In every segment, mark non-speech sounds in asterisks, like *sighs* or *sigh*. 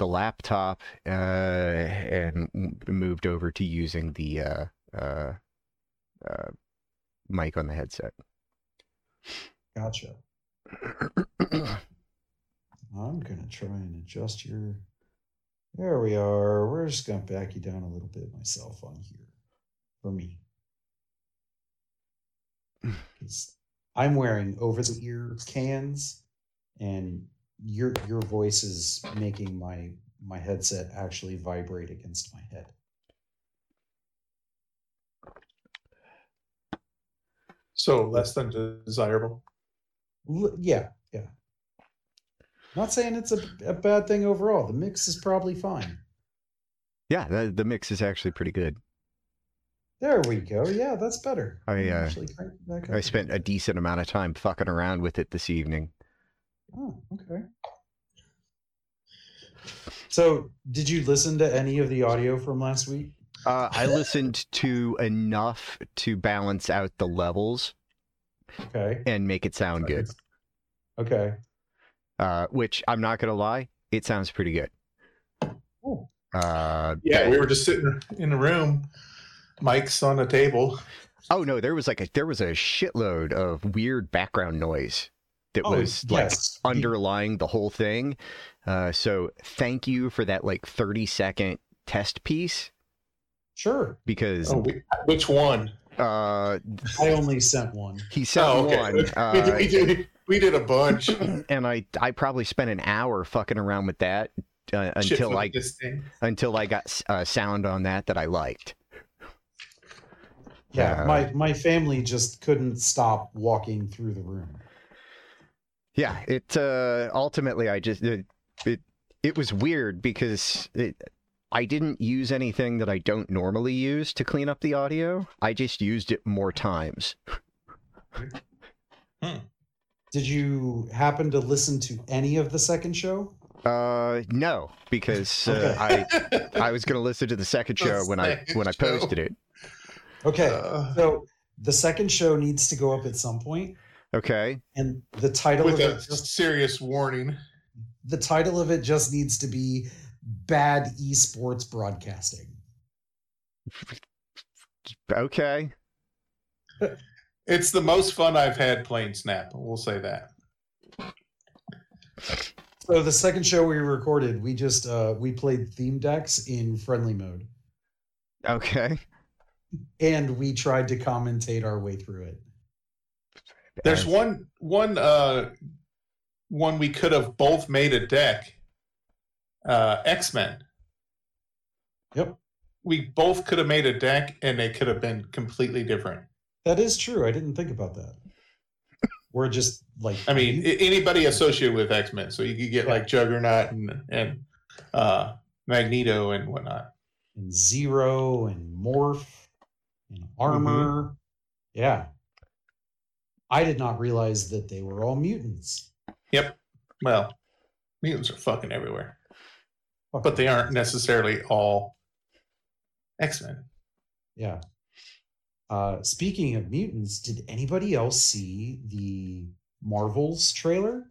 the laptop uh, and moved over to using the uh, uh, uh, mic on the headset. Gotcha. I'm gonna try and adjust your. There we are. We're just gonna back you down a little bit myself on here, for me. *sighs* I'm wearing over the ear cans, and your your voice is making my my headset actually vibrate against my head. So less than desirable. L- yeah, yeah. Not saying it's a, a bad thing overall. The mix is probably fine. Yeah, the, the mix is actually pretty good. There we go. Yeah, that's better. I, uh, actually crank it back I spent a decent amount of time fucking around with it this evening. Oh, okay. So, did you listen to any of the audio from last week? Uh, I listened to enough to balance out the levels Okay. and make it sound good. Okay. Uh, which I'm not gonna lie, it sounds pretty good. Cool. Uh, Yeah, we were just sitting in the room, mics on the table. Oh no, there was like a there was a shitload of weird background noise that Oh, was like yes. underlying the whole thing. Uh, so thank you for that like 30 second test piece Sure. because Oh, which one? uh, I only sent one. he sent Oh, okay. one *laughs* we, did, uh, we, did, we did a bunch. *laughs* and I I probably spent an hour fucking around with that uh, until I until I got uh, sound on that that I liked. Yeah, Uh, my my family just couldn't stop walking through the room. Yeah, it uh, ultimately I just it, it it was weird because it, I didn't use anything that I don't normally use to clean up the audio. I just used it more times. Did you happen to listen to any of the second show? Uh, no, because uh, I I was gonna listen to the second *laughs* The show when I second when I show. posted it. Okay. Uh, So the second show needs to go up at some point, Okay, and the title with of a it just serious warning. the title of it just needs to be bad esports broadcasting. okay, It's the most fun I've had playing Snap. We'll say that. So the second show we recorded, we just uh we played theme decks in friendly mode okay. and we tried to commentate our way through it. There's As- one one uh one we could have both made a deck. Uh X Men. Yep. We both could have made a deck and they could have been completely different. That is true. I didn't think about that. *laughs* We're just like I mean, anybody associated with X Men, so you could get like Juggernaut and and uh, Magneto and whatnot. and Zero and Morph and Armor. Yeah. I did not realize that they were all mutants. Yep. Well, mutants are fucking everywhere, Fuck. but they aren't necessarily all X Men. Yeah. Uh, speaking of mutants, did anybody else see the Marvels trailer?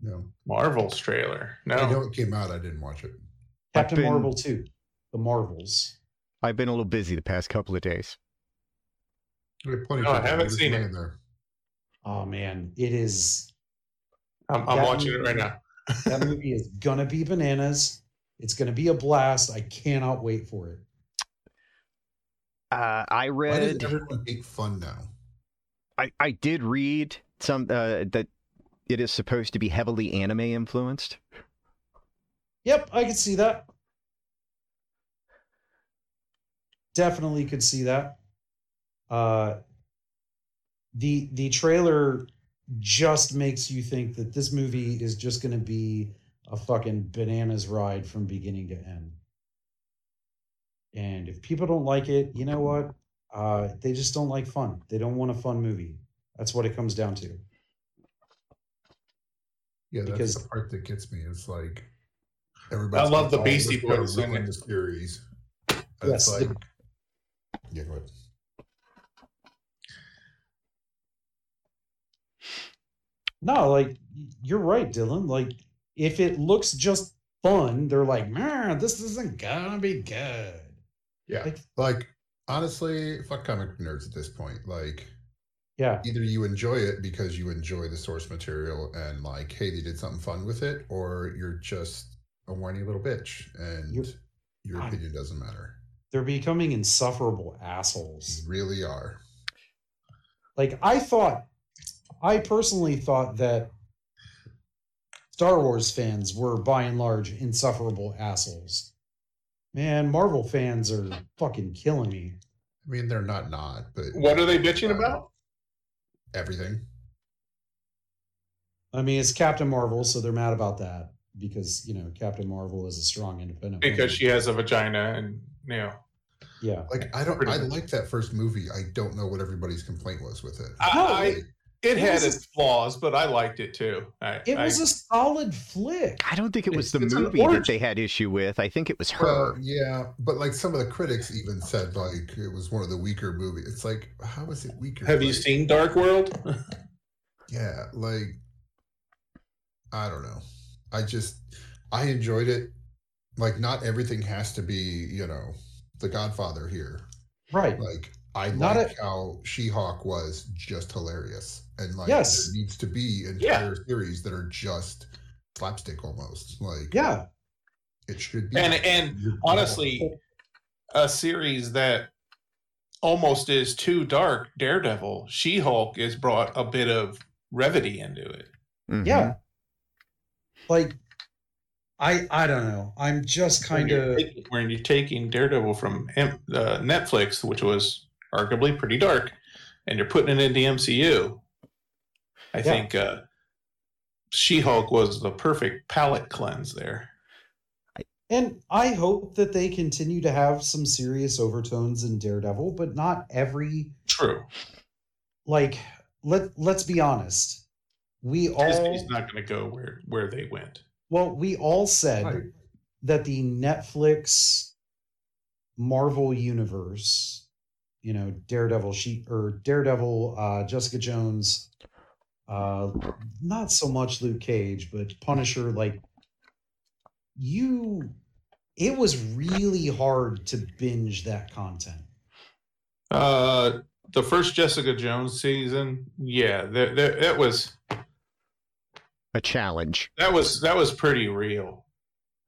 No, Marvel's trailer. No. I know No, it came out. I didn't watch it. Captain been- Marvel 2, the Marvels. I've been a little busy the past couple of days. I plenty No, I haven't seen it. in There. Oh man, it is I'm, I'm That watching it right now. *laughs* that movie is gonna be bananas. It's gonna be a blast. I cannot wait for it. Uh, I Why does read. everyone take fun now? I, I did read some uh, that it is supposed to be heavily anime influenced. Yep, I could see that. Definitely could see that. Uh, the the trailer just makes you think that this movie is just going to be a fucking bananas ride from beginning to end. And if people don't like it, you know what? Uh, they just don't like fun. They don't want a fun movie. That's what it comes down to. Yeah, that's Because- the part that gets me. It's like everybody. I love the Beastie Boys in in the series. Yes, It's the- yeah, go ahead. No, like you're right, Dylan. Like if it looks just fun, they're like, man, this isn't gonna be good. Yeah. Like- Like, honestly, fuck comic nerds at this point. Like, Yeah, either you enjoy it because you enjoy the source material and like, hey, they did something fun with it, or you're just a whiny little bitch and You're- your God. opinion doesn't matter. they're becoming insufferable assholes. You really are. Like I thought, I personally thought that Star Wars fans were by and large insufferable assholes. Man, Marvel fans are fucking killing me. I mean, they're not not, but What are they bitching uh, about? everything. I mean, it's Captain Marvel, so they're mad about that because you know Captain Marvel is a strong independent. Because woman. she has a vagina and you know. yeah, Like, I don't, Pretty I like that first movie. I don't know what everybody's complaint was with it. I, No, I, Like, it it had was a- its flaws, but I liked it too. I, it I- was a solid flick. I don't think it was It's- the it's movie that they had issue with. I think it was Well, her. yeah, but like some of the critics even said like it was one of the weaker movies. It's like, how is it weaker? Have you seen Dark World? *laughs* Yeah, like I don't know. I just I enjoyed it. Like not everything has to be, you know, The Godfather here. Right. Like I Not like how She-Hulk was just hilarious. And like Yes. there needs to be entire series that are just slapstick almost. Like Yeah. it should be. and and honestly, a series that almost is too dark, Daredevil, She Hulk, has brought a bit of brevity into it. Mhm. Yeah. Like I I don't know. I'm just kind of taking, when you're taking Daredevil from uh, Netflix, which was arguably pretty dark, and you're putting it into MCU. I think uh, She Hulk was the perfect palate cleanse there. and I hope that they continue to have some serious overtones in Daredevil, but not every True. like let let's be honest. We all Disney's not going to go where where they went. well, we all said Right. that the Netflix Marvel universe, you know, Daredevil, she or Daredevil, uh, Jessica Jones, uh, not so much Luke Cage, but Punisher, like you, it was really hard to binge that content. Uh, the first Jessica Jones season, yeah, that that that was A challenge. that was that was pretty real.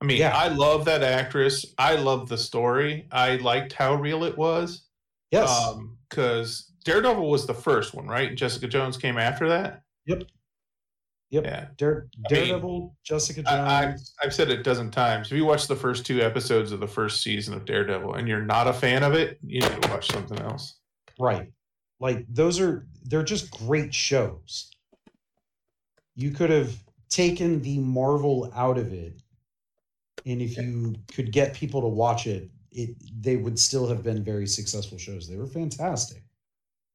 I mean, Yeah. I love that actress. I love the story. I liked how real it was. Yes, Um, because Daredevil was the first one, right? And Jessica Jones came after that. yep. Yep. Yeah, Dare, I mean, Daredevil, Jessica Jones. I, I've said it a dozen times. If you watch the first two episodes of the first season of Daredevil and you're not a fan of it, you need to watch something else. Right. Like those are they're just great shows. You could have taken the Marvel out of it and if you could get people to watch it, it they would still have been very successful shows. They were fantastic.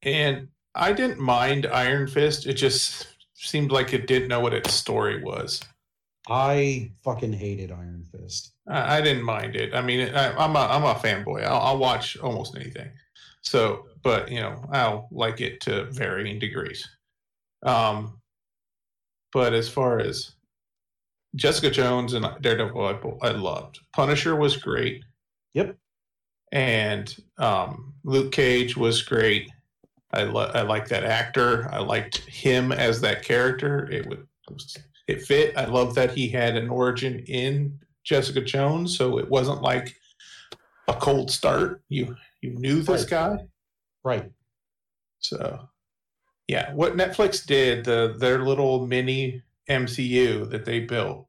And I didn't mind Iron Fist. It just seemed like it didn't know what its story was. I fucking hated Iron Fist. I, I didn't mind it. I mean, I, I'm a I'm a fanboy. I'll, I'll watch almost anything. So, but you know, I'll like it to varying degrees. Um, but as far as Jessica Jones and Daredevil, I, I loved. Punisher was great, Yep. and um, Luke Cage was great. I lo- I like that actor. I liked him as that character. It would it fit. I love that he had an origin in Jessica Jones, so it wasn't like a cold start. You you knew this Right. guy, Right. so yeah. What Netflix did, the their little mini MCU that they built,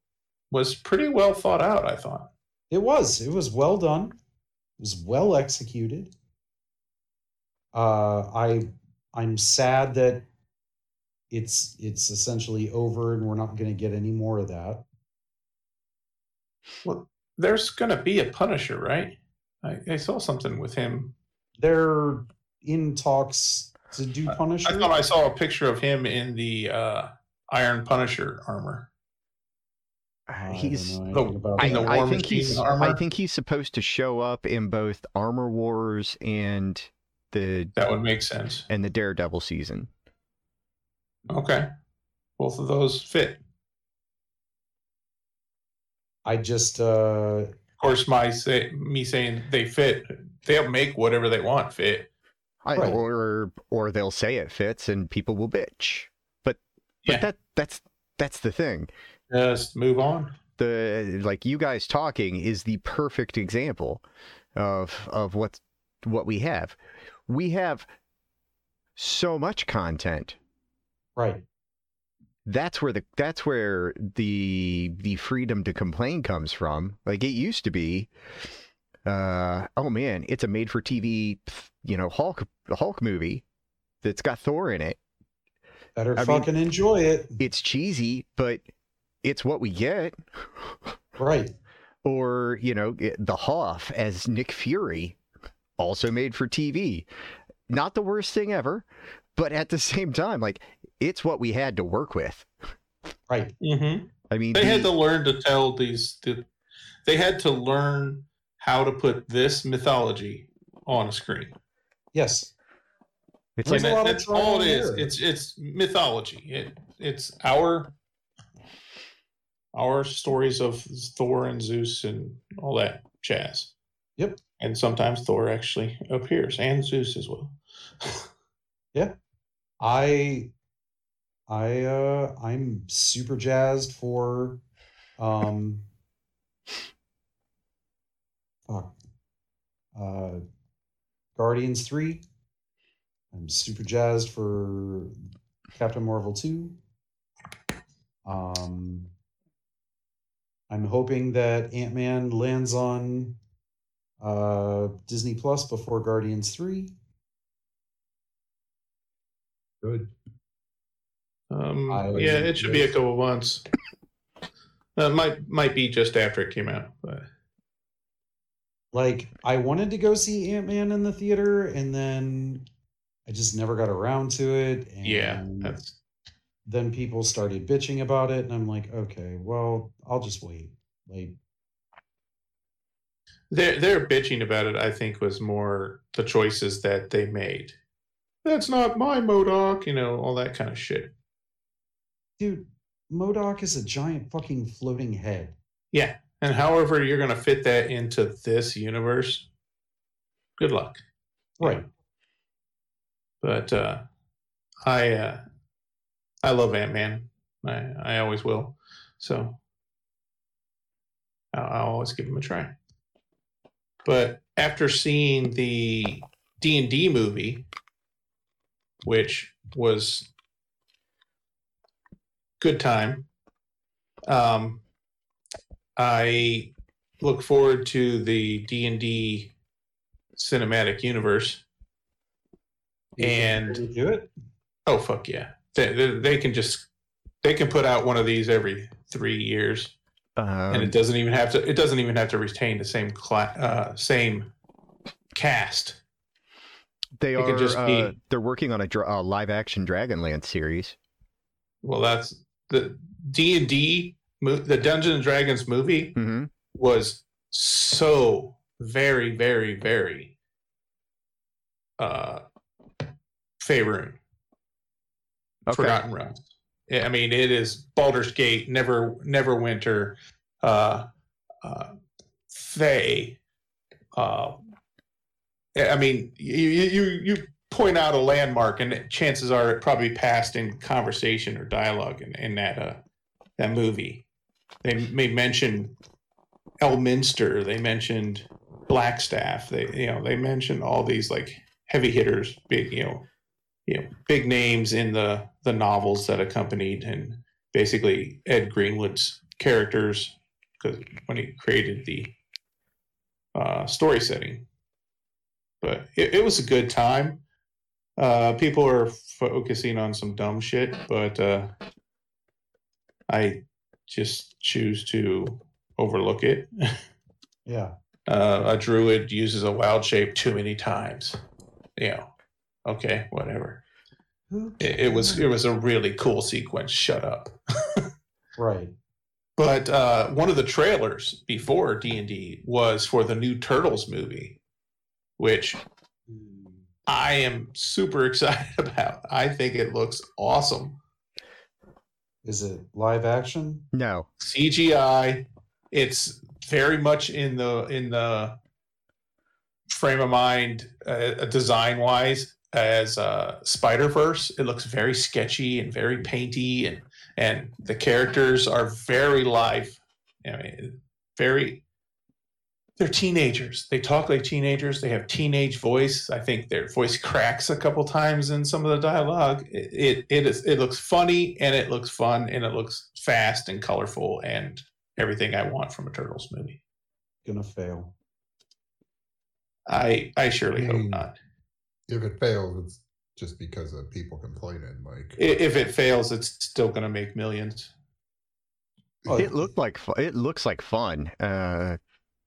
was pretty well thought out. I thought. It was. It was well done. It was well executed. Uh, I I'm sad that it's it's essentially over and we're not going to get any more of that. Well, there's going to be a Punisher, right? I, I saw something with him. They're in talks to do I- Punisher. I thought I saw a picture of him in the uh, Iron Punisher armor. I he's. know the- anything I, in the that. I think he's. armor? I think he's supposed to show up in both Armor Wars and the That would make sense. and the Daredevil season. Okay, both of those fit. I just uh Of course, my say me saying they fit, they'll make whatever they want fit. I, Right. or or they'll say it fits and people will bitch. But but Yeah. that that's that's the thing. Just move on. The like you guys talking is the perfect example of of what what we have. We have so much content. right. That's where the that's where the the freedom to complain comes from. Like it used to be uh oh man, it's a made for TV, you know, Hulk Hulk movie that's got Thor in it. Better I mean- fucking enjoy it. It's cheesy, but it's what we get. Right. or you know the Hoff as Nick Fury, also made for TV. Not the worst thing ever, but at the same time, like it's what we had to work with. Right. Mm-hmm. I mean, They had to learn to tell these. The, they had to learn how to put this mythology on a screen. Yes. it's like And a lot that, of that's all it and is. error. It's it's mythology. It it's our our stories of Thor and Zeus and all that jazz. Yep. And sometimes Thor actually appears and Zeus as well. *laughs* Yep. I I uh I'm super jazzed for um fuck. Uh Guardians 3. I'm super jazzed for Captain Marvel 2. Um I'm hoping that Ant-Man lands on uh Disney Plus before Guardians 3. Good. Um, yeah, it should be a couple months. Uh, might might be just after it came out, but like I wanted to go see Ant Man in the theater, and then I just never got around to it. And yeah, that's then people started bitching about it, and I'm like, okay, well, I'll just wait. Like, their their bitching about it. I think was more the choices that they made. That's not my MODOK, you know, all that kind of shit. dude, MODOK is a giant fucking floating head. Yeah, and however you're gonna fit that into this universe, good luck. Right. But uh, I uh, I love Ant Man. I I always will. So I'll, I'll always give him a try. But after seeing the D and D movie, which was good time, um, I look forward to the D and D cinematic universe. You And- do it. Oh fuck yeah! They, they, they can just they can put out one of these every three years, and um, it doesn't even have to. It doesn't even have to retain the same cla- uh, same cast. they it are just uh, be- they're working on a dra- uh, live action Dragonlance series. Well, that's the D and D. The Dungeons and Dragons movie hmm was so very, very, very uh, Faerun. Okay. Forgotten Realms. I mean, it is Baldur's Gate, Never Neverwinter, uh, uh, Fae. Uh, I mean, you, you you point out a landmark, and chances are it probably passed in conversation or dialogue in, in that uh, that movie. They may mention Elminster. They mentioned Blackstaff. They you know they mentioned all these like heavy hitters, big you know you know big names in the the novels that accompanied and basically Ed Greenwood's characters because when he created the uh, story setting. But it, it was a good time. Uh, people are focusing on some dumb shit, but uh, I just choose to overlook it. *laughs* Yeah. uh, a druid uses a wild shape too many times. You know, okay, whatever. Who It, it was it was a really cool sequence. Shut up. right. But uh, one of the trailers before D and D was for the new Turtles movie, which I am super excited *laughs* about. I think it looks awesome. Is it live action? No, CGI, it's very much in the in the frame of mind, uh, design wise, as uh, Spider Verse. It looks very sketchy and very painty, and and the characters are very live. I mean, very. They're teenagers. They talk like teenagers. They have teenage voice. I think their voice cracks a couple times in some of the dialogue. It it, it is it looks funny and it looks fun and it looks fast and colorful and everything I want from a Turtles movie. Gonna fail. I I surely hope Hmm. not. If it fails, it's just because of people complaining. Like If it fails, it's still going to make millions. Oh, It looked like fu- it looks like fun. Uh,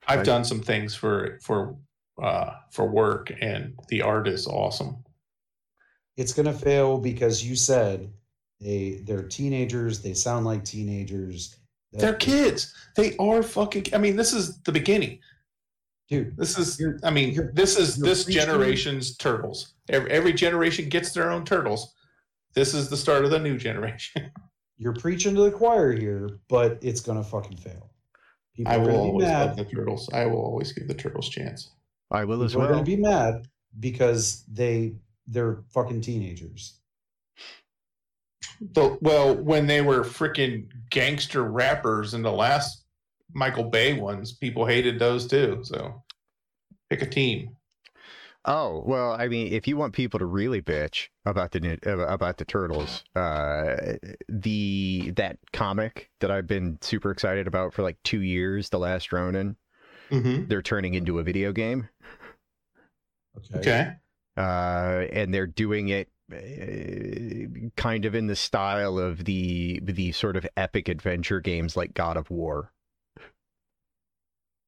I've I- done some things for for uh, for work, and the art is awesome. It's gonna fail because you said they they're teenagers. They sound like teenagers. that- They're kids. They are fucking. I mean, this is the beginning. Dude. This is, I mean, this is this generation's turtles. Every, every generation gets their own turtles. This is the start of the new generation. *laughs* You're preaching to the choir here, but it's gonna fucking fail. People I will always mad. love the turtles. I will always give the turtles chance. I will as People are gonna be mad because they they're fucking teenagers. The, well, when they were freaking gangster rappers in the last Michael Bay ones, people hated those too. So pick a team. Oh well, I mean, if you want people to really bitch about the uh, about the turtles, uh, the that comic that I've been super excited about for like two years, The Last Ronin, Mm-hmm. they're turning into a video game, Okay. Okay. uh, and they're doing it uh, kind of in the style of the the sort of epic adventure games like God of War.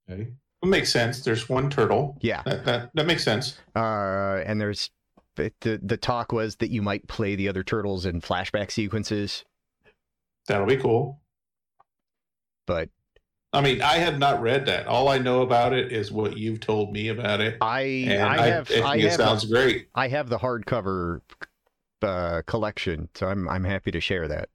Okay. It makes sense. There's one turtle. Yeah, That that, that makes sense. uh, and there's the the the talk was that you might play the other turtles in flashback sequences, That'll be cool. but I mean, I have not read that. All I know about it is what you've told me about it. I And I have I think I it have sounds great. I have the hardcover uh, collection, so I'm I'm happy to share that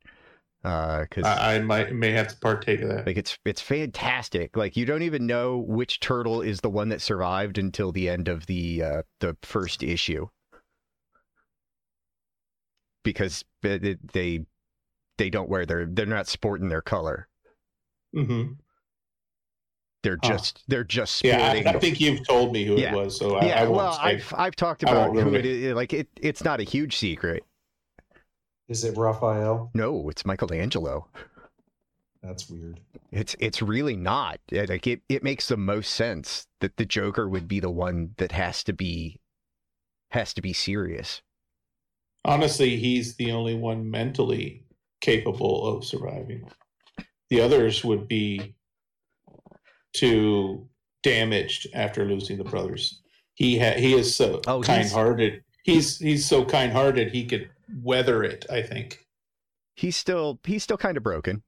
because I, I might may have to partake of that. like it's it's fantastic. Like you don't even know which turtle is the one that survived until the end of the uh, the first issue because it, it- they they don't wear their they're not sporting their color. Mm-hmm. They're Huh. just they're just Yeah. I, I think you've told me who Yeah. it was, so I, yeah, I well. I've I've talked about who it is. Like it, it's not a huge secret. Is it Raphael? No, it's Michelangelo. That's weird. It's it's really not. It, like it, it makes the most sense that the Joker would be the one that has to be has to be serious. Honestly, he's the only one mentally capable of surviving. The others would be too damaged after losing the brothers. He ha- he is so Oh, kind-hearted. He's he's so kind-hearted he could weather it, I think. He's still he's still kind of broken.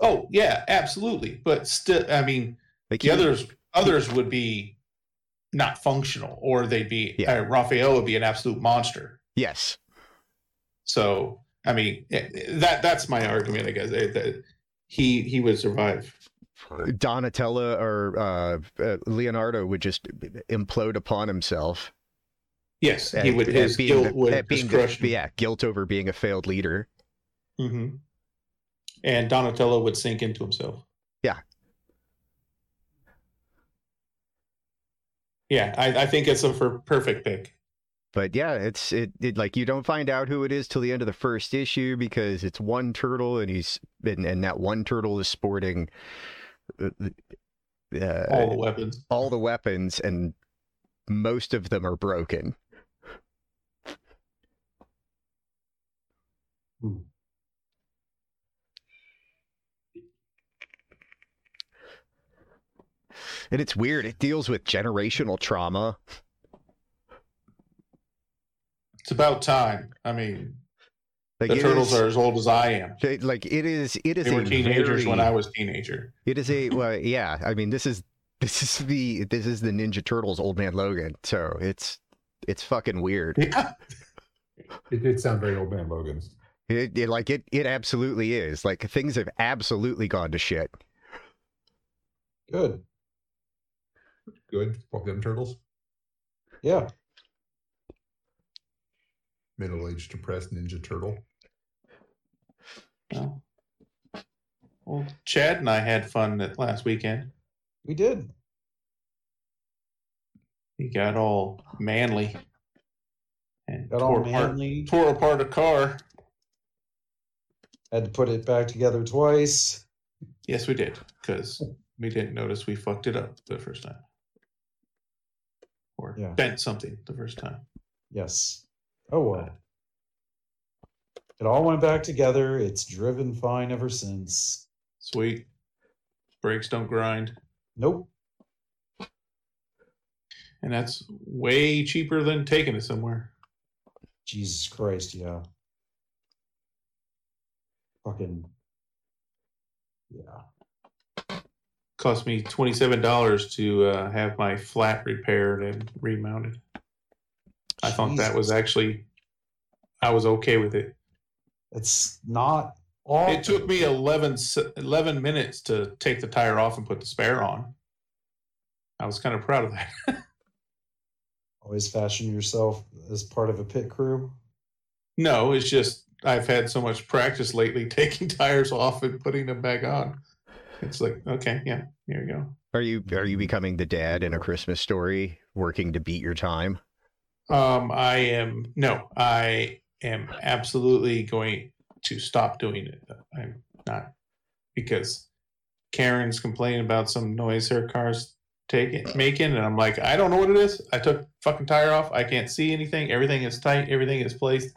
Oh, yeah, absolutely. But still I mean, the he- others others would be not functional or they'd be Yeah. uh, Raphael would be an absolute monster. Yes. So I mean eh, that that's my argument. I guess eh, that he he would survive. Donatello or uh, uh, Leonardo would just implode upon himself. Yes, he would. at His being guilt would at being just the- him. yeah, guilt over being a failed leader. Mm-hmm. And Donatello would sink into himself. Yeah. Yeah, I, I think it's a for perfect pick. But yeah, it's it, it like you don't find out who it is till the end of the first issue because it's one turtle and he's and, and that one turtle is sporting uh, uh, All the weapons. all the weapons and most of them are broken. Hmm. And it's weird. It deals with generational trauma. It's about time. I mean, Like the turtles is- are as old as I am. they- like it is. It is They a were teenagers very, when I was teenager. It is a well, yeah. I mean, this is this is the this is the Ninja Turtles Old Man Logan. So it's it's fucking weird. Yeah. *laughs* It did sound very old man Logan. It, it like it it absolutely is. Like things have absolutely gone to shit. Good. Good. Fuck them turtles. Yeah. Middle-aged depressed ninja turtle. Well, well, Chad and I had fun that last weekend. We did. He got all manly and Got tore all apart, manly. tore apart a car. Had to put it back together twice. Yes, we did because we didn't notice we fucked it up the first time, or Yeah. bent something the first time. Yes. Oh well. It all went back together. It's driven fine ever since. Sweet. Brakes don't grind, Nope. and that's way cheaper than taking it somewhere. Jesus Christ, yeah. Fucking yeah. Cost me twenty seven dollars to uh, have my flat repaired and remounted. I thought that was actually, I was okay with it. It's not all It took me 11, s- 11 minutes to take the tire off and put the spare on. I was kind of proud of that. *laughs* always fashion yourself as part of a pit crew. no, it's just I've had so much practice lately *laughs* taking tires off and putting them back on. It's like, okay, yeah, here we go. Are you are you becoming the dad in a Christmas story, working to beat your time? Um, I am no, I am absolutely going to stop doing it. I'm not because Karen's complaining about some noise her car's taking making, and I'm like, I don't know what it is. I took fucking tire off. I can't see anything. Everything is tight. Everything is placed.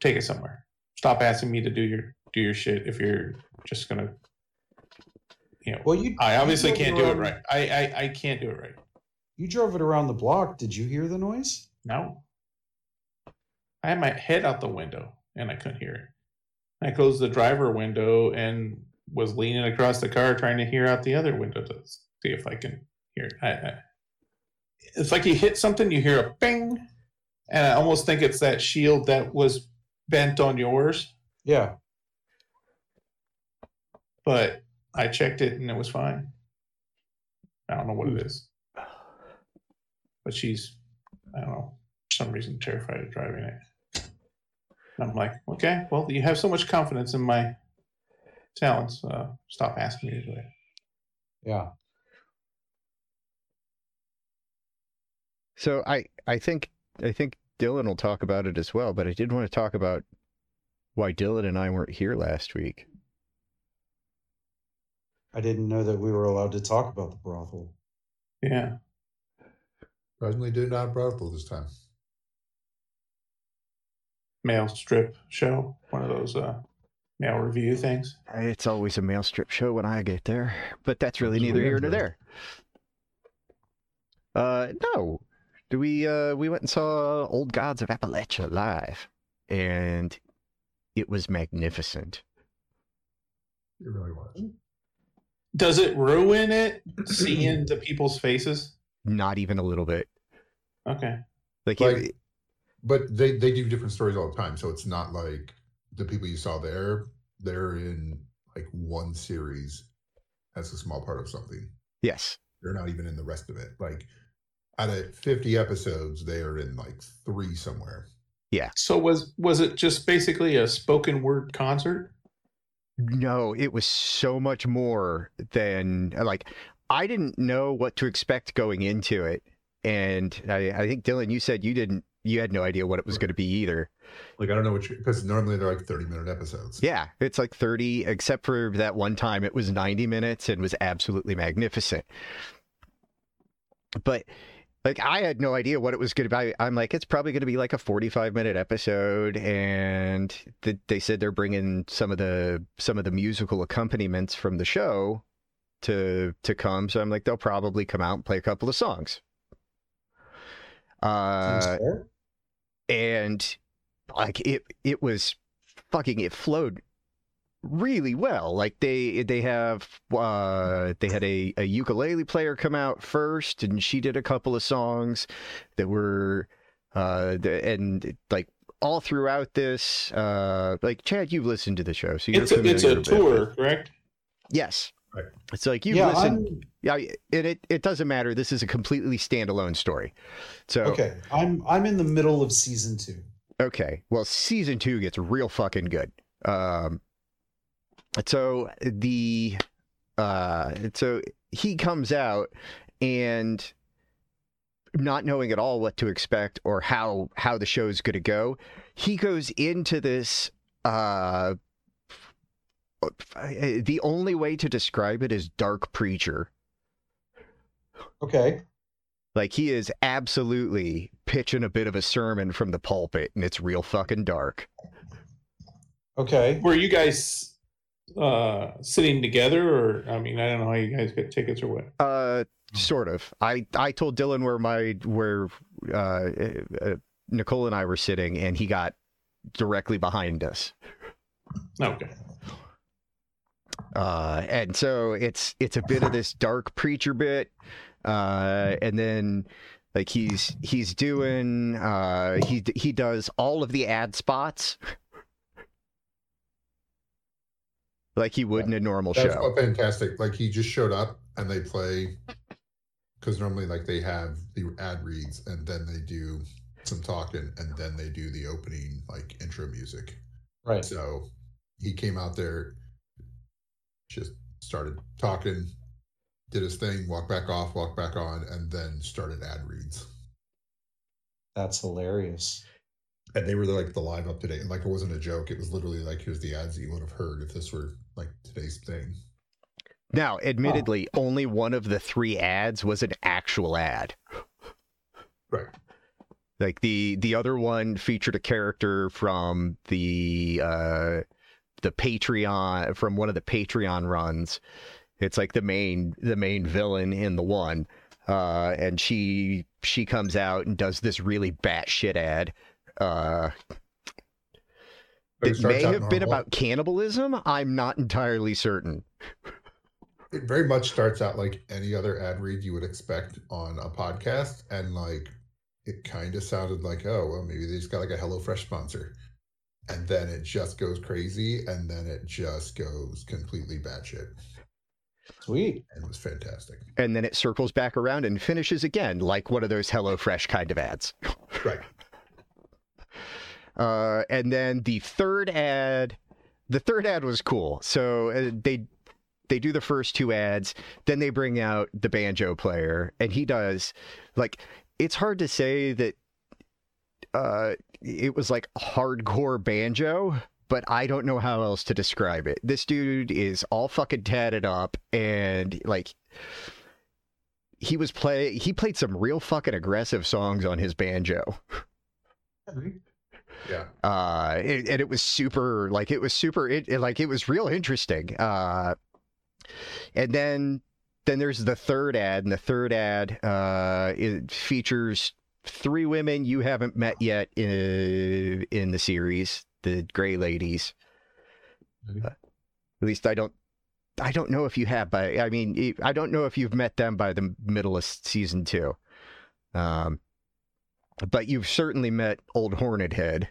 Take it somewhere. Stop asking me to do your do your shit if you're just gonna. You know, Well, you I obviously you can't do it right. I, I I can't do it right. You drove it around the block. Did you hear the noise? No. I had my head out the window and I couldn't hear it. I closed the driver window and was leaning across the car trying to hear out the other window to see if I can hear it. I, I, it's like you hit something, you hear a bing, and I almost think it's that shield that was bent on yours, Yeah. but I checked it and it was fine. I don't know what it is. But she's, I don't know, for some reason terrified of driving it. And I'm like, okay, well, you have so much confidence in my talents. Uh, stop asking me to do it. Yeah. So I I think I think Dylan will talk about it as well, but I did want to talk about why Dylan and I weren't here last week. I didn't know that we were allowed to talk about the brothel. Yeah. Surprisingly, did not brothel this time. Male strip show, one of those uh, male revue things. It's always a male strip show when I get there, but that's really That's neither here nor there. Uh, no, do we? Uh, we went and saw Old Gods of Appalachia live, and it was magnificent. It really was. Does it ruin it seeing the people's faces? Not even a little bit. Okay. Like, Like- it, But they they do different stories all the time, so it's not like the people you saw there. They're in like one series as a small part of something. yes, They're not even in the rest of it. Like out of fifty episodes, they are in like three somewhere. Yeah. So was was it just basically a spoken word concert? No, it was so much more than like I didn't know what to expect going into it. And I, I think Dylan, you said you didn't you had no idea what it was going to be either. Like I don't know what because normally they're like thirty minute episodes. Yeah, it's like 30 except for that one time it was 90 minutes and was absolutely magnificent. But like I had no idea what it was going to be. I'm like it's probably going to be like a 45 minute episode and th- they said they're bringing some of the some of the musical accompaniments from the show to to come so I'm like they'll probably come out and play a couple of songs. Uh and like it it was fucking it flowed really well like they they have uh they had a, a ukulele player come out first and she did a couple of songs that were uh the, and like all throughout this uh like chad you've listened to the show so you're It's a, it's a tour, correct? yes Right. It's like you yeah, listen. Yeah, it, it it doesn't matter. This is a completely standalone story. So okay. I'm I'm in the middle of season two. Okay. Well, season two gets real fucking good. Um, so the uh, so he comes out and not knowing at all what to expect or how how the show's going to go, he goes into this. Uh, the only way to describe it is dark preacher. Okay. Like he is absolutely pitching a bit of a sermon from the pulpit, and it's real fucking dark. Okay. Were you guys uh sitting together, or I mean, I don't know how you guys get tickets or what. Uh, sort of. I I told Dylan where my where uh, uh Nicole and I were sitting, and he got directly behind us. Okay. Uh, and so it's it's a bit of this dark preacher bit, uh, and then like he's he's doing uh he he does all of the ad spots like he would in a normal That's show. oh, fantastic. Like he just showed up and they play because normally like they have the ad reads and then they do some talking and then they do the opening like intro music. Right. So he came out there, just started talking, did his thing, walked back off, walked back on, and then started ad reads. That's hilarious. And they were like the live up to date. And like it wasn't a joke. It was literally like here's the ads that you would have heard if this were like today's thing. Now, admittedly, only one of the three ads was an actual ad. Right. Like the the other one featured a character from the uh the Patreon from one of the Patreon runs. It's like the main the main villain in the one. Uh and she she comes out and does this really batshit ad. Uh it may out have been about cannibalism. I'm not entirely certain. it very much starts out like any other ad read you would expect on a podcast and like it kind of sounded like oh well maybe they just got like a HelloFresh sponsor and then it just goes crazy and then it just goes completely batshit Sweet. and it was fantastic And then it circles back around and finishes again like one of those HelloFresh kind of ads. right Uh, and then the third ad, the third ad was cool. So uh, they they do the first two ads, then they bring out the banjo player, and he does like it's hard to say that uh, it was like hardcore banjo. But I don't know how else to describe it. This dude is all fucking tatted up and like he was play he played some real fucking aggressive songs on his banjo yeah. Uh it, and it was super like it was super it, it- like it was real interesting. Uh and then then there's the third ad and the third ad uh it features three women you haven't met yet in in the series the gray ladies. Okay. Uh, at least i don't i don't know if you have but i mean i don't know if you've met them by the middle of season two. Um but you've certainly met old hornet head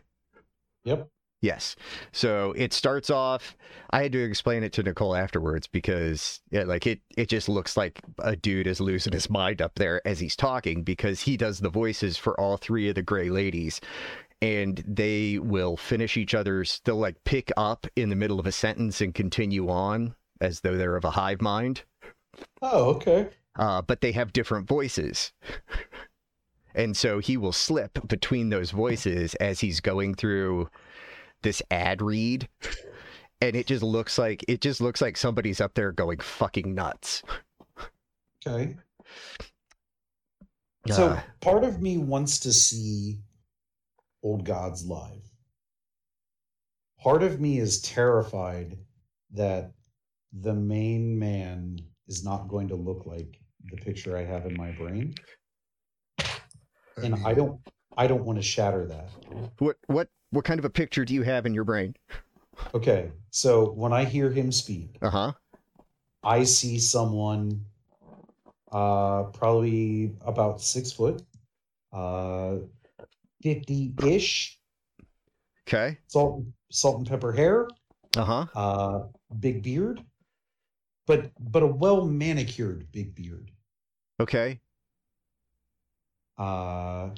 Yep. Yes. So it starts off. I had to explain it to Nicole afterwards because, yeah, like it, it just looks like a dude is losing his mind up there as he's talking because he does the voices for all three of the gray ladies, and they will finish each other's. They'll like pick up in the middle of a sentence and continue on as though they're of a hive mind, Oh, okay. uh, but they have different voices. *laughs* And so he will slip between those voices as he's going through this ad read. And it just looks like it just looks like somebody's up there going fucking nuts. Okay. So Uh, part of me wants to see Old Gods live. Part of me is terrified that the main man is not going to look like the picture I have in my brain. And mean, I don't I don't want to shatter that. what what what kind of a picture do you have in your brain? Okay. So when I hear him speak, Uh huh. I see someone uh probably about six foot, uh 50-ish, Okay. salt salt and pepper hair, Uh huh. uh big beard, but but a well manicured big beard. Okay. Uh,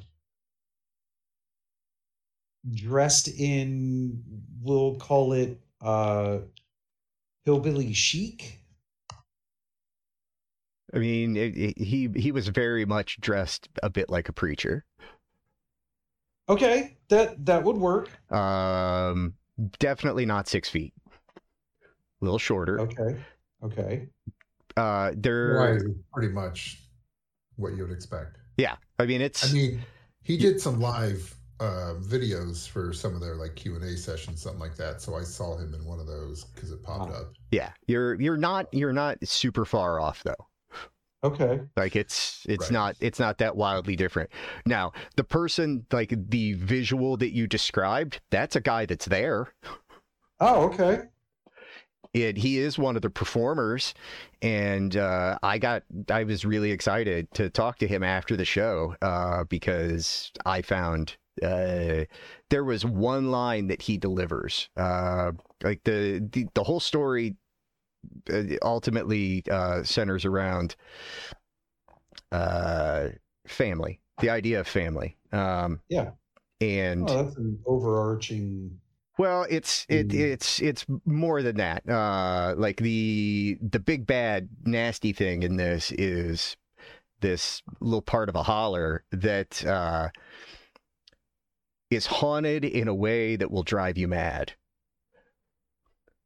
dressed in, we'll call it uh, hillbilly chic. I mean, it, it- he he was very much dressed a bit like a preacher. Okay, that that would work. Um, definitely not six feet. A little shorter. Okay, okay. Uh, there. Right, pretty much what you would expect. Yeah, I mean it's. I mean, he did some live uh, videos for some of their like Q and A sessions, something like that. So I saw him in one of those because it popped Oh. up. yeah, you're you're not you're not super far off though. Okay. Like it's it's Right. not it's not that wildly different. Now, the person like the visual that you described, that's a guy that's there. Oh, okay. It, he is one of the performers, and uh, I got I was really excited to talk to him after the show uh, because I found uh, there was one line that he delivers, uh, like the, the the whole story uh, ultimately uh, centers around uh, family, the idea of family. Um, Yeah. and Oh, that's an overarching. Well, it's it Mm. it's it's more than that. Uh, like the the big bad nasty thing in this is this little part of a holler that uh, is haunted in a way that will drive you mad.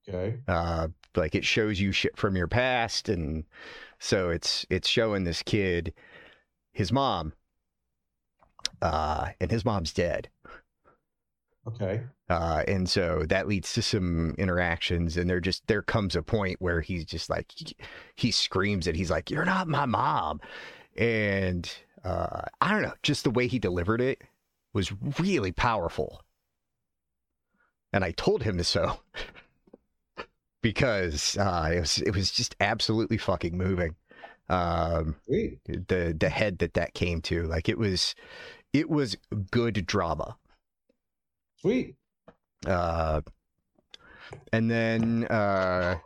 Okay. Uh, like it shows you shit from your past, and so it's it's showing this kid his mom, uh, and his mom's dead. Okay. Uh, and so that leads to some interactions, and there just there comes a point where he's just like he, he screams it. He's like, "You're not my mom," and uh, I don't know, just the way he delivered it was really powerful. And I told him so *laughs* because uh, it was it was just absolutely fucking moving. Um, Sweet. the the head that that came to, like it was, it was good drama. Sweet. Uh, and then, uh,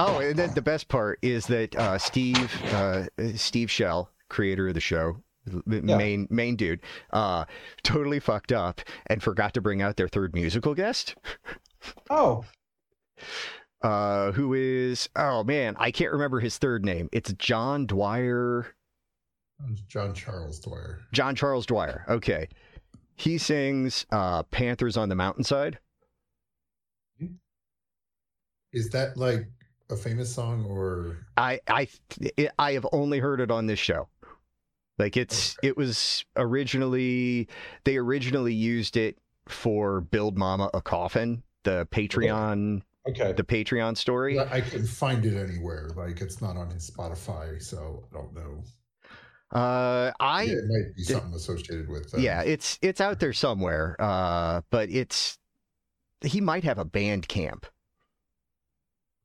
oh, and then the best part is that uh, Steve, uh, Steve Shell, creator of the show, the Yeah. main main dude, uh, totally fucked up and forgot to bring out their third musical guest, *laughs* Oh, uh, who is oh man, I can't remember his third name. It's John Dwyer. John Charles Dwyer. John Charles Dwyer. Okay. He sings uh, Panthers on the Mountainside. Is that like a famous song or I I it, I have only heard it on this show. Like it's it was originally they originally used it for Build Mama a Coffin, the Patreon okay. the Patreon story. I I couldn't find it anywhere. Like it's not on his Spotify, so I don't know. Uh I Yeah, it might be something associated with. um, yeah, it's it's out there somewhere. Uh but it's he might have a Bandcamp.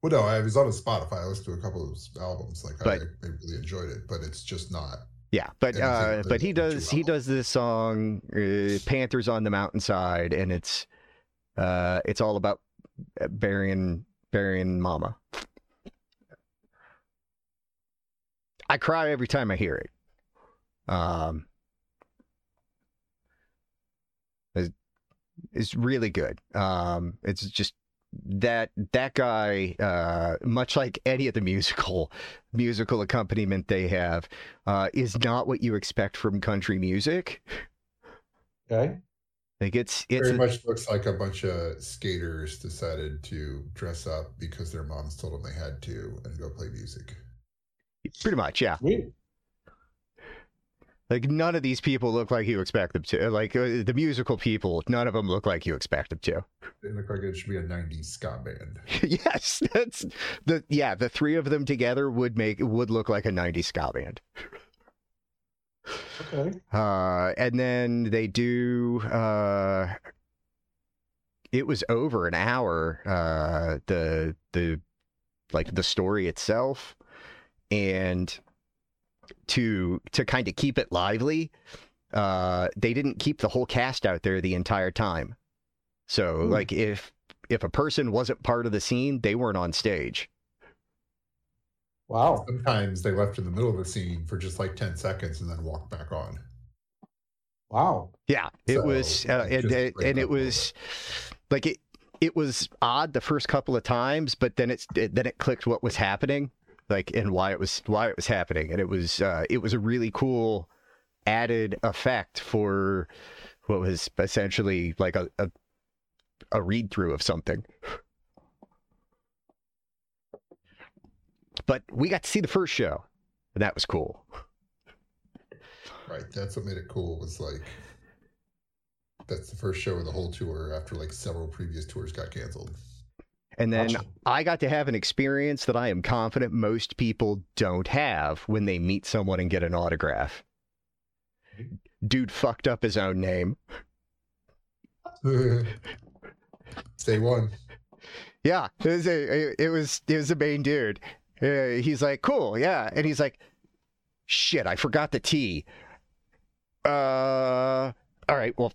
Well, no, I was on his Spotify. I listened to a couple of his albums. Like But- I, I really enjoyed it, but it's just not. Yeah, but uh, but he does he does this song uh, "Panthers on the Mountainside," and it's uh, it's all about burying burying Mama. I cry every time I hear it. Um, it's, it's really good. Um, it's just that that guy, uh, much like any of the musical musical accompaniment they have, uh, is not what you expect from country music. Okay. Like it's it's Very much looks like a bunch of skaters decided to dress up because their moms told them they had to and go play music. pretty much yeah. Sweet. Like none of these people look like you expect them to. Like uh, the musical people, none of them look like you expect them to. They look like it should be a '90s ska band. *laughs* yes, that's the yeah. The three of them together would make would look like a '90s ska band. Okay. Uh, and then they do. Uh, it was over an hour. Uh, the the like the story itself, and to to kind of keep it lively, uh, they didn't keep the whole cast out there the entire time. So Hmm. like if if a person wasn't part of the scene, they weren't on stage. Wow. Sometimes they left in the middle of the scene for just like 10 seconds and then walked back on. Wow. Yeah, it So, was, uh, and, just and and it a little was like it. It was odd the first couple of times, but then it's it, then it clicked what was happening, like and why it was why it was happening, and it was uh, it was a really cool added effect for what was essentially like a a, a read through of something. But we got to see the first show, and that was cool. Right. That's what made it cool was like that's the first show of the whole tour after like several previous tours got canceled. And then Gotcha. I got to have an experience that I am confident most people don't have when they meet someone and get an autograph. Dude fucked up his own name. *laughs* Stay one. Yeah, it was a, it was it was a main dude. Uh, he's like, cool, yeah, and he's like, shit, I forgot the T. Uh, all right, well,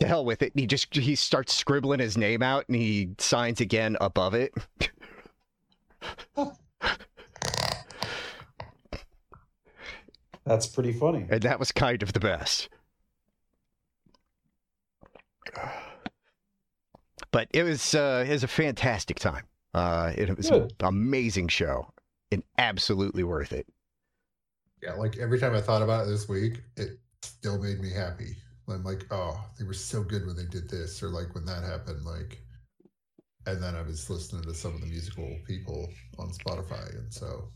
to hell with it. And he just he starts scribbling his name out and he signs again above it. That's pretty funny. and that was kind of the best. But it was uh, it was a fantastic time. Uh, it was Good. an amazing show and absolutely worth it. Yeah, like every time I thought about it this week, it still made me happy. I'm like, oh, they were so good when they did this, or like when that happened, like. And then I was listening to some of the musical people on Spotify, and so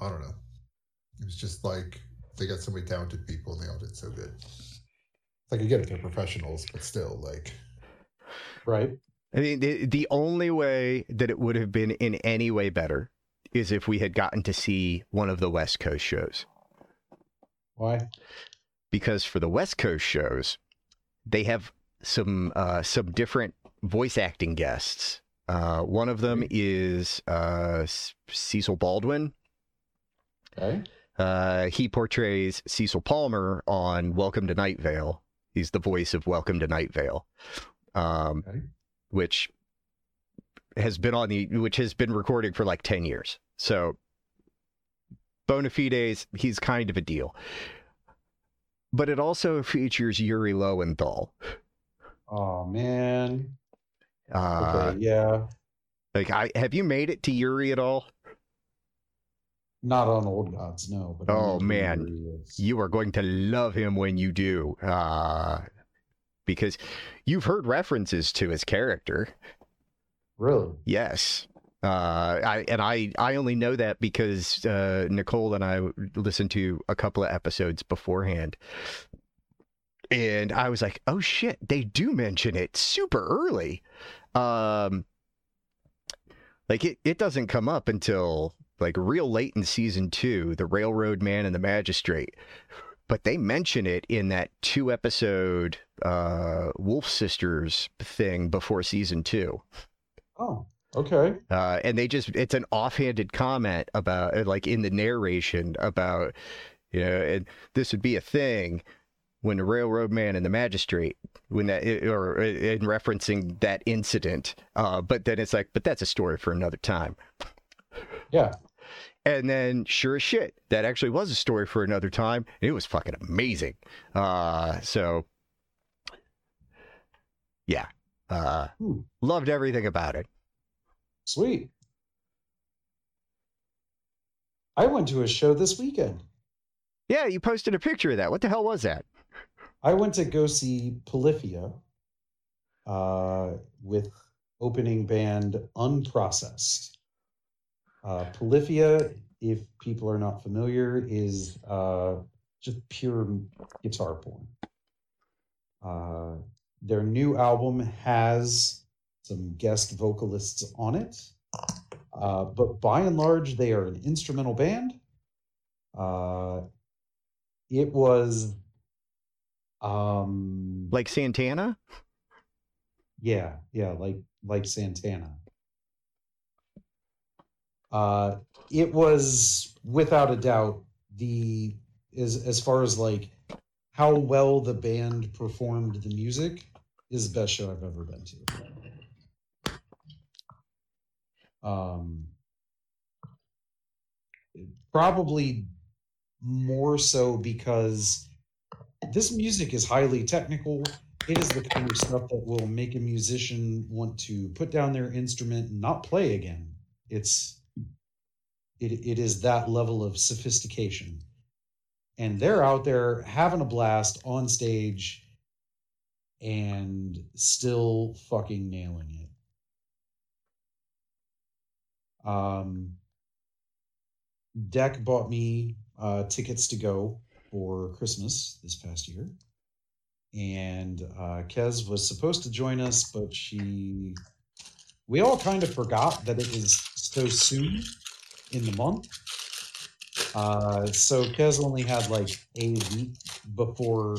I don't know. It was just like they got so many talented people, and they all did so good. Like I get it, they're professionals, but still, like, Right. I mean, the, the only way that it would have been in any way better is if we had gotten to see one of the West Coast shows. Why? Because for the West Coast shows, they have some uh, some different voice acting guests. Uh, one of them is uh, Cecil Baldwin. Okay. Uh, he portrays Cecil Palmer on Welcome to Night Vale. He's the voice of Welcome to Night Vale, um, Okay. which has been on the which has been recording for like ten years. So bona fides, he's kind of a deal. But it also features Yuri Lowenthal. Oh man. Uh, Okay. yeah. Like, I have you made it to Yuri at all? Not on Old Gods, no. But Oh, man. You are going to love him when you do, uh, because you've heard references to his character. really? Yes. Uh, I and I I only know that because uh, Nicole and I listened to a couple of episodes beforehand, and I was like, "Oh shit, they do mention it super early." Um, like it it doesn't come up until like real late in season two, the Railroad Man and the Magistrate, but they mention it in that two episode uh, Wolf Sisters thing before season two. Oh, okay. Uh, and they just it's an offhanded comment about uh, like in the narration about you know and this would be a thing when the railroad man and the magistrate when that or uh, in referencing that incident uh, but then it's like but that's a story for another time Yeah. and then sure as shit that actually was a story for another time and it was fucking amazing uh, so yeah uh, Hmm. loved everything about it Sweet. I went to a show this weekend. Yeah, you posted a picture of that. What the hell was that? I went to go see Polyphia uh, with opening band Unprocessed. Uh, Polyphia, if people are not familiar, is uh, just pure guitar porn. Uh, their new album has some guest vocalists on it, uh, but by and large, they are an instrumental band. Uh, it was um Like Santana? yeah yeah like like santana uh it was without a doubt the as as far as like how well the band performed the music is the best show i've ever been to um probably more so because this music is highly technical. It is the kind of stuff that will make a musician want to put down their instrument and not play again. It's it, it is that level of sophistication. And they're out there having a blast on stage and still fucking nailing it. Um, Deck bought me uh, tickets to go for Christmas this past year. And uh, Kez was supposed to join us, but she. We all kind of forgot that it was so soon in the month. Uh, so Kez only had like a week before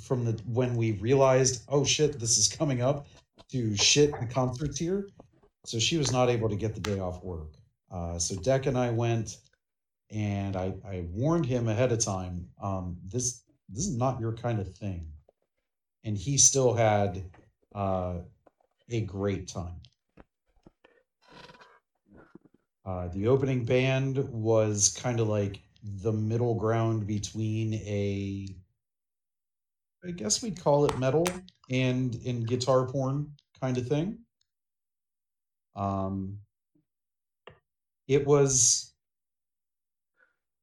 from the when we realized, oh shit, this is coming up to shit the concerts here. So she was not able to get the day off work. Uh, so Deck and I went, and I, I warned him ahead of time. Um, this this is not your kind of thing, and he still had uh, a great time. Uh, the opening band was kind of like the middle ground between a, I guess we'd call it metal and and guitar porn kind of thing. Um, it was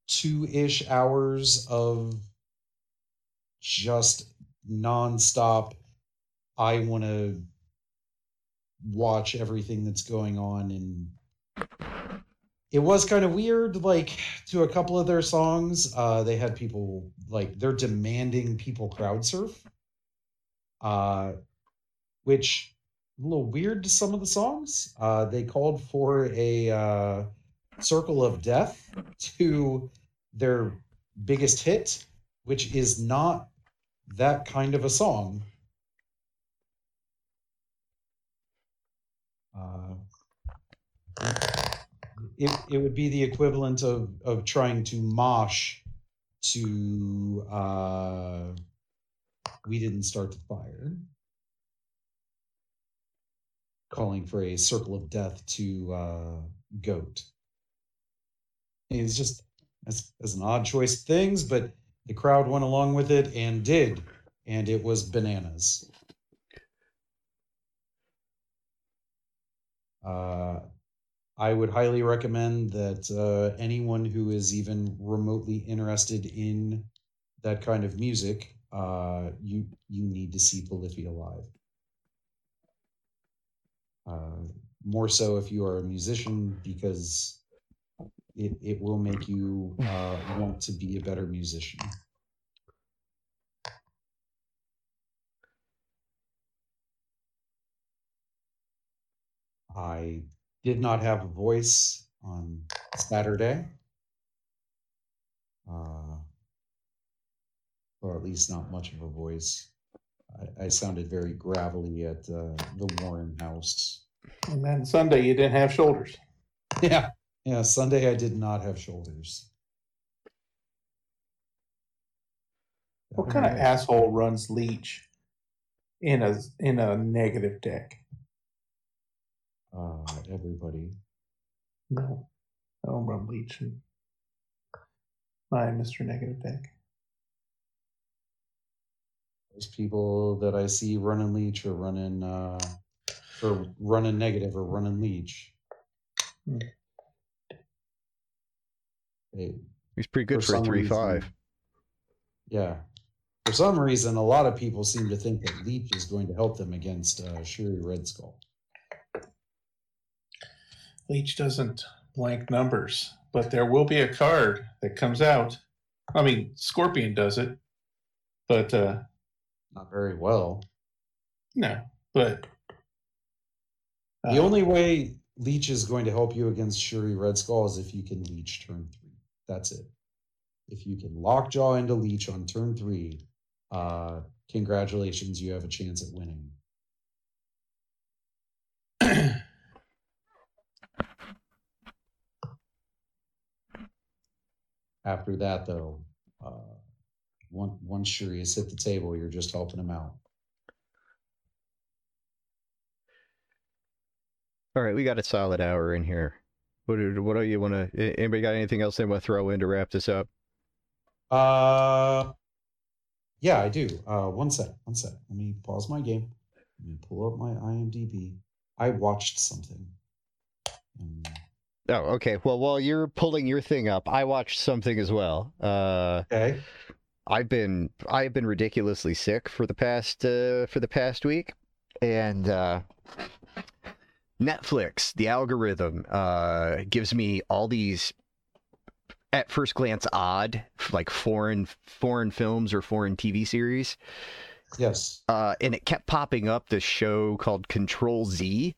two ish hours of just nonstop. I want to watch everything that's going on and it was kind of weird like to a couple of their songs uh they had people like they're demanding people crowd surf uh which a little weird to some of the songs. Uh they called for a uh circle of death to their biggest hit which is not that kind of a song. Uh it, it would be the equivalent of of trying to mosh to uh we didn't start the fire calling for a circle of death to uh goat it's just as, as an odd choice of things but the crowd went along with it and did and it was bananas uh I would highly recommend that uh, anyone who is even remotely interested in that kind of music, uh, you you need to see Polyphia live. Uh, more so if you are a musician, because it it will make you uh, want to be a better musician. I did not have a voice on Saturday. Uh, or at least not much of a voice. I, I sounded very gravelly at uh, the Warren house. And then Sunday you didn't have shoulders. Yeah. Yeah. Sunday I did not have shoulders. What kind of asshole runs Leech in a in a negative deck? Uh, everybody. No, I don't run Leech in my Mr. Negative deck. Those people that I see running leech or running uh, or running negative or running leech. Hmm. They, He's pretty good For for, a three reason- five. yeah. For some reason, a lot of people seem to think that leech is going to help them against uh, Shuri Red Skull. Leech doesn't blank numbers, but there will be a card that comes out. I mean, Scorpion does it, but uh, Not very well. no, but The uh, only way leech is going to help you against Shuri Red Skull is if you can leech turn three. That's it. If you can lockjaw into leech on turn three, uh, congratulations, you have a chance at winning. *clears throat* After that, though, uh, once once Shuri has hit the table, you're just helping him out. All right, we got a solid hour in here. What do, what do you want to? Anybody got anything else they want to throw in to wrap this up? Uh, yeah, I do. Uh, one sec, one sec. Let me pause my game. Let me pull up my IMDb. I watched something. And Oh, okay. Well, while you're pulling your thing up, I watched something as well. Uh, okay. I've been I've been ridiculously sick for the past uh, for the past week, and uh, Netflix, the algorithm, uh, gives me all these at first glance odd like foreign foreign films or foreign TV series. Yes. Uh, and it kept popping up this show called Control Z,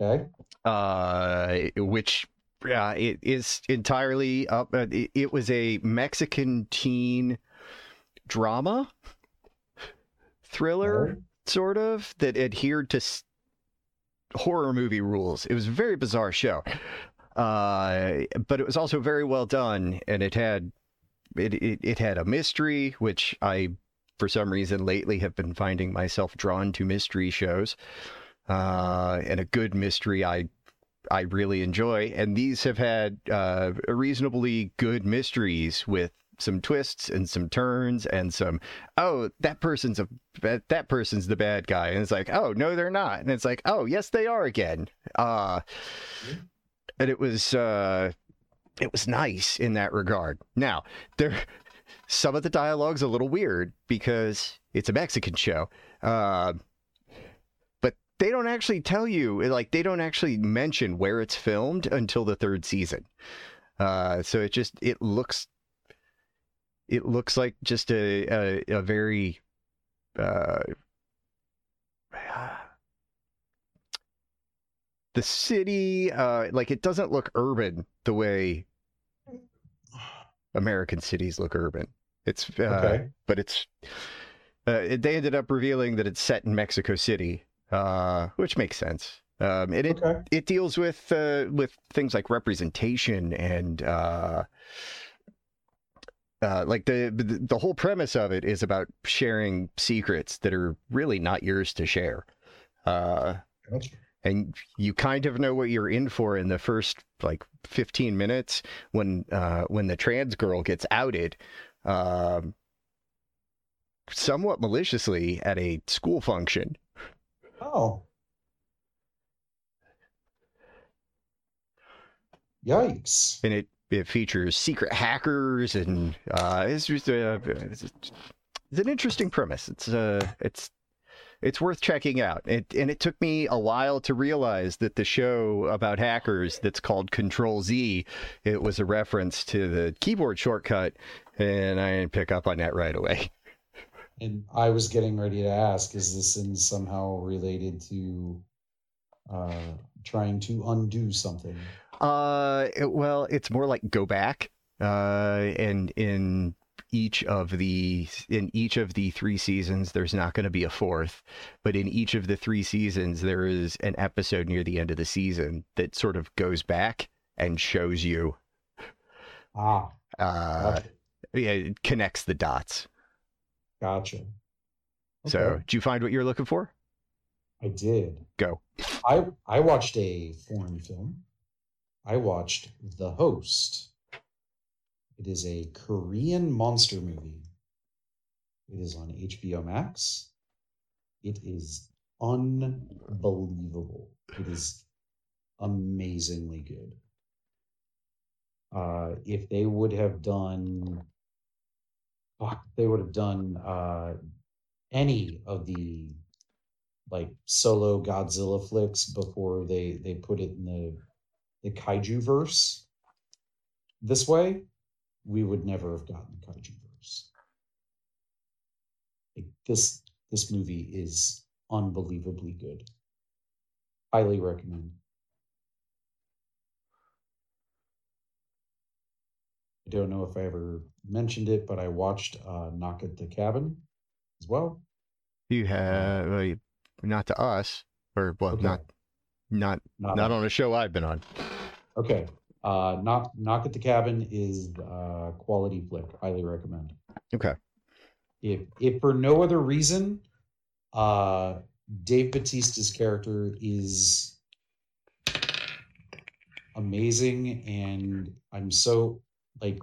Okay. uh, which uh, it is entirely up. Uh, it, it was a Mexican teen drama thriller, Okay. sort of, that adhered to s- horror movie rules. It was a very bizarre show, uh, but it was also very well done, and it had it, it it had a mystery, which I, for some reason, lately have been finding myself drawn to mystery shows, uh, and a good mystery I I really enjoy. And these have had uh, reasonably good mysteries with some twists and some turns and some oh that person's a that, person's the bad guy. And it's like oh no they're not. And it's like oh yes they are again. Uh and it was uh it was nice in that regard. Now there some of the dialogue's a little weird because it's a mexican show. Uh they don't actually tell you like they don't actually mention where it's filmed until the third season. Uh so it just it looks it looks like just a a, a very uh the city uh like it doesn't look urban the way american cities look urban. It's uh, Okay. but it's uh, they ended up revealing that it's set in mexico city uh which makes sense um and it Okay. it deals with uh, with things like representation and uh, uh, like the, the the whole premise of it is about sharing secrets that are really not yours to share. Uh, Gotcha. and you kind of know what you're in for in the first like 15 minutes when uh, when the trans girl gets outed um, somewhat maliciously at a school function Oh. Yikes. and it it features secret hackers and uh, it's just uh, it's, it's an interesting premise. It's uh it's it's worth checking out. It and it took me a while to realize that the show about hackers that's called Control Z, it was a reference to the keyboard shortcut, and I didn't pick up on that right away. And I was getting ready to ask, is this in somehow related to uh trying to undo something? Uh, it- well, it's more like go back. Uh, and in each of the in each of the three seasons, there's not going to be a fourth, but in each of the three seasons, there is an episode near the end of the season that sort of goes back and shows you. Ah, Uh, yeah, it connects the dots. Gotcha. So, Okay. did you find what you're looking for? I did. Go. I I watched a foreign film. I watched The Host. It is a Korean monster movie. It is on HBO Max. It is unbelievable. It is amazingly good. Uh, if they would have done, fuck, they would have done uh, any of the like solo Godzilla flicks before they they put it in the the kaiju verse. This way, we would never have gotten the kaiju verse. Like this this movie is unbelievably good. Highly recommend. I don't know if I ever mentioned it, but I watched uh, Knock at the Cabin as well. You have uh, not to us, or well, Okay. not not Not, not on a show I've been on. Okay. Uh, knock knock at the cabin is uh, quality flick. Highly recommend. Okay. If if for no other reason, uh, Dave Batista's character is amazing, and I'm so like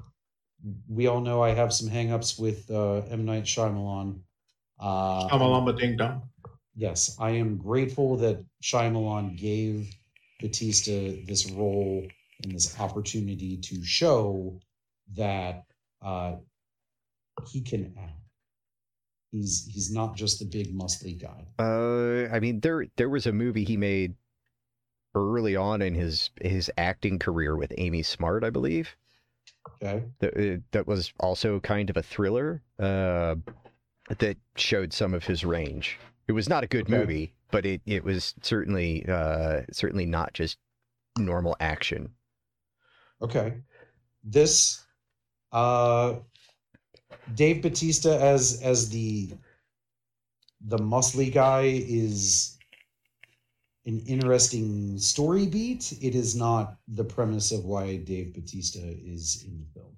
we all know I have some hangups with uh, M Night Shyamalan. Uh, Shamalama Ding Dong. yes, I am grateful that Shyamalan gave Batista this role and this opportunity to show that uh, he can act. He's he's not just the big muscly guy. Uh, I mean, there there was a movie he made early on in his his acting career with Amy Smart, I believe. Okay. That uh, that was also kind of a thriller. Uh, that showed some of his range. It was not a good Okay. movie, but it it was certainly uh certainly not just normal action. Okay. This uh Dave Batista as as the the muscly guy is an interesting story beat. It is not the premise of why Dave Batista is in the film.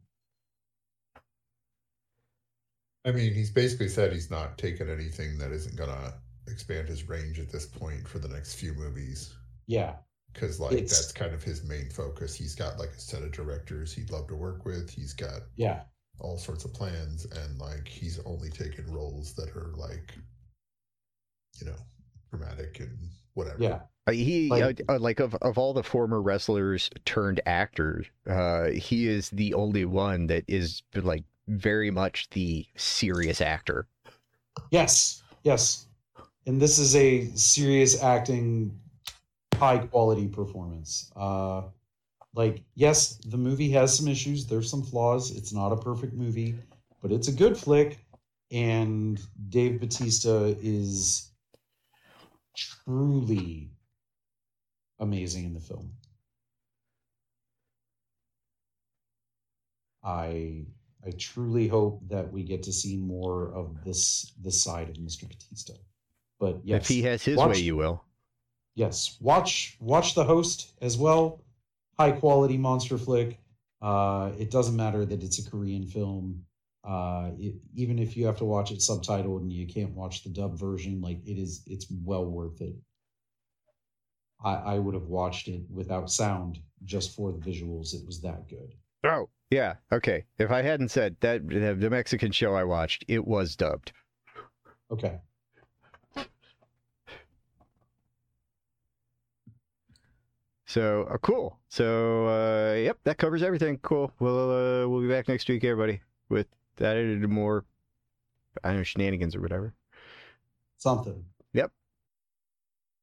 I mean, he's basically said he's not taking anything that isn't gonna expand his range at this point for the next few movies. Yeah. Because like It's- that's kind of his main focus. He's got like a set of directors he'd love to work with. He's got Yeah. all sorts of plans, and like he's only taken roles that are like, you know, dramatic and whatever. Yeah. Uh, he Like- uh, uh, like of of all the former wrestlers turned actors, uh, he is the only one that is like very much the serious actor. Yes. Yes. And this is a serious acting high quality performance. Uh like yes, the movie has some issues, there's some flaws. It's not a perfect movie, but it's a good flick and Dave Batista is truly amazing in the film. I I truly hope that we get to see more of this this side of Mr. Batista. But yes, If he has his watch- way, you will. yes, watch watch the host as well. High quality monster flick. Uh, it doesn't matter that it's a Korean film. Uh, it, even if you have to watch it subtitled and you can't watch the dub version, like it is, it's well worth it. I, I would have watched it without sound just for the visuals. It was that good. Oh, yeah. Okay. If I hadn't said that the Mexican show I watched, it was dubbed. Okay. So uh, cool. So uh, yep, that covers everything. Cool. We'll uh, we'll be back next week, everybody, with that and more, I don't know, shenanigans or whatever. Something. Yep.